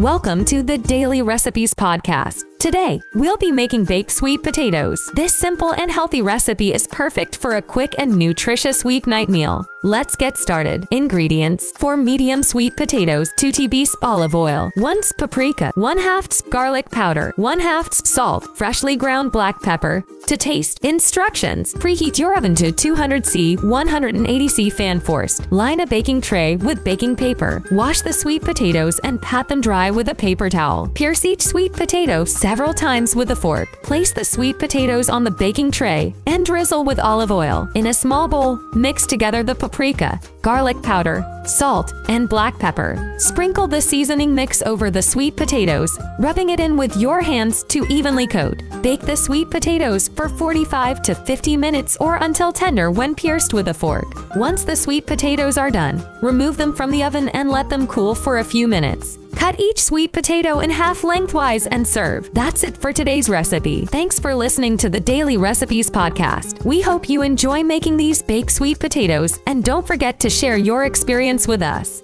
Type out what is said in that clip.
Welcome to the Daily Recipes Podcast. Today, we'll be making baked sweet potatoes. This simple and healthy recipe is perfect for a quick and nutritious weeknight meal. Let's get started. Ingredients 4 medium sweet potatoes, 2 teaspoons olive oil, 1 paprika, 1 half garlic powder, 1 half salt, freshly ground black pepper. To taste, instructions preheat your oven to 200C, 180C fan forced. Line a baking tray with baking paper. Wash the sweet potatoes and pat them dry with a paper towel. Pierce each sweet potato several times with a fork. Place the sweet potatoes on the baking tray and drizzle with olive oil. In a small bowl, mix together the paprika, garlic powder, salt, and black pepper. Sprinkle the seasoning mix over the sweet potatoes, rubbing it in with your hands to evenly coat. Bake the sweet potatoes for 45 to 50 minutes or until tender when pierced with a fork. Once the sweet potatoes are done, remove them from the oven and let them cool for a few minutes. Cut each sweet potato in half lengthwise and serve. That's it for today's recipe. Thanks for listening to the Daily Recipes Podcast. We hope you enjoy making these baked sweet potatoes and don't forget to share your experience with us.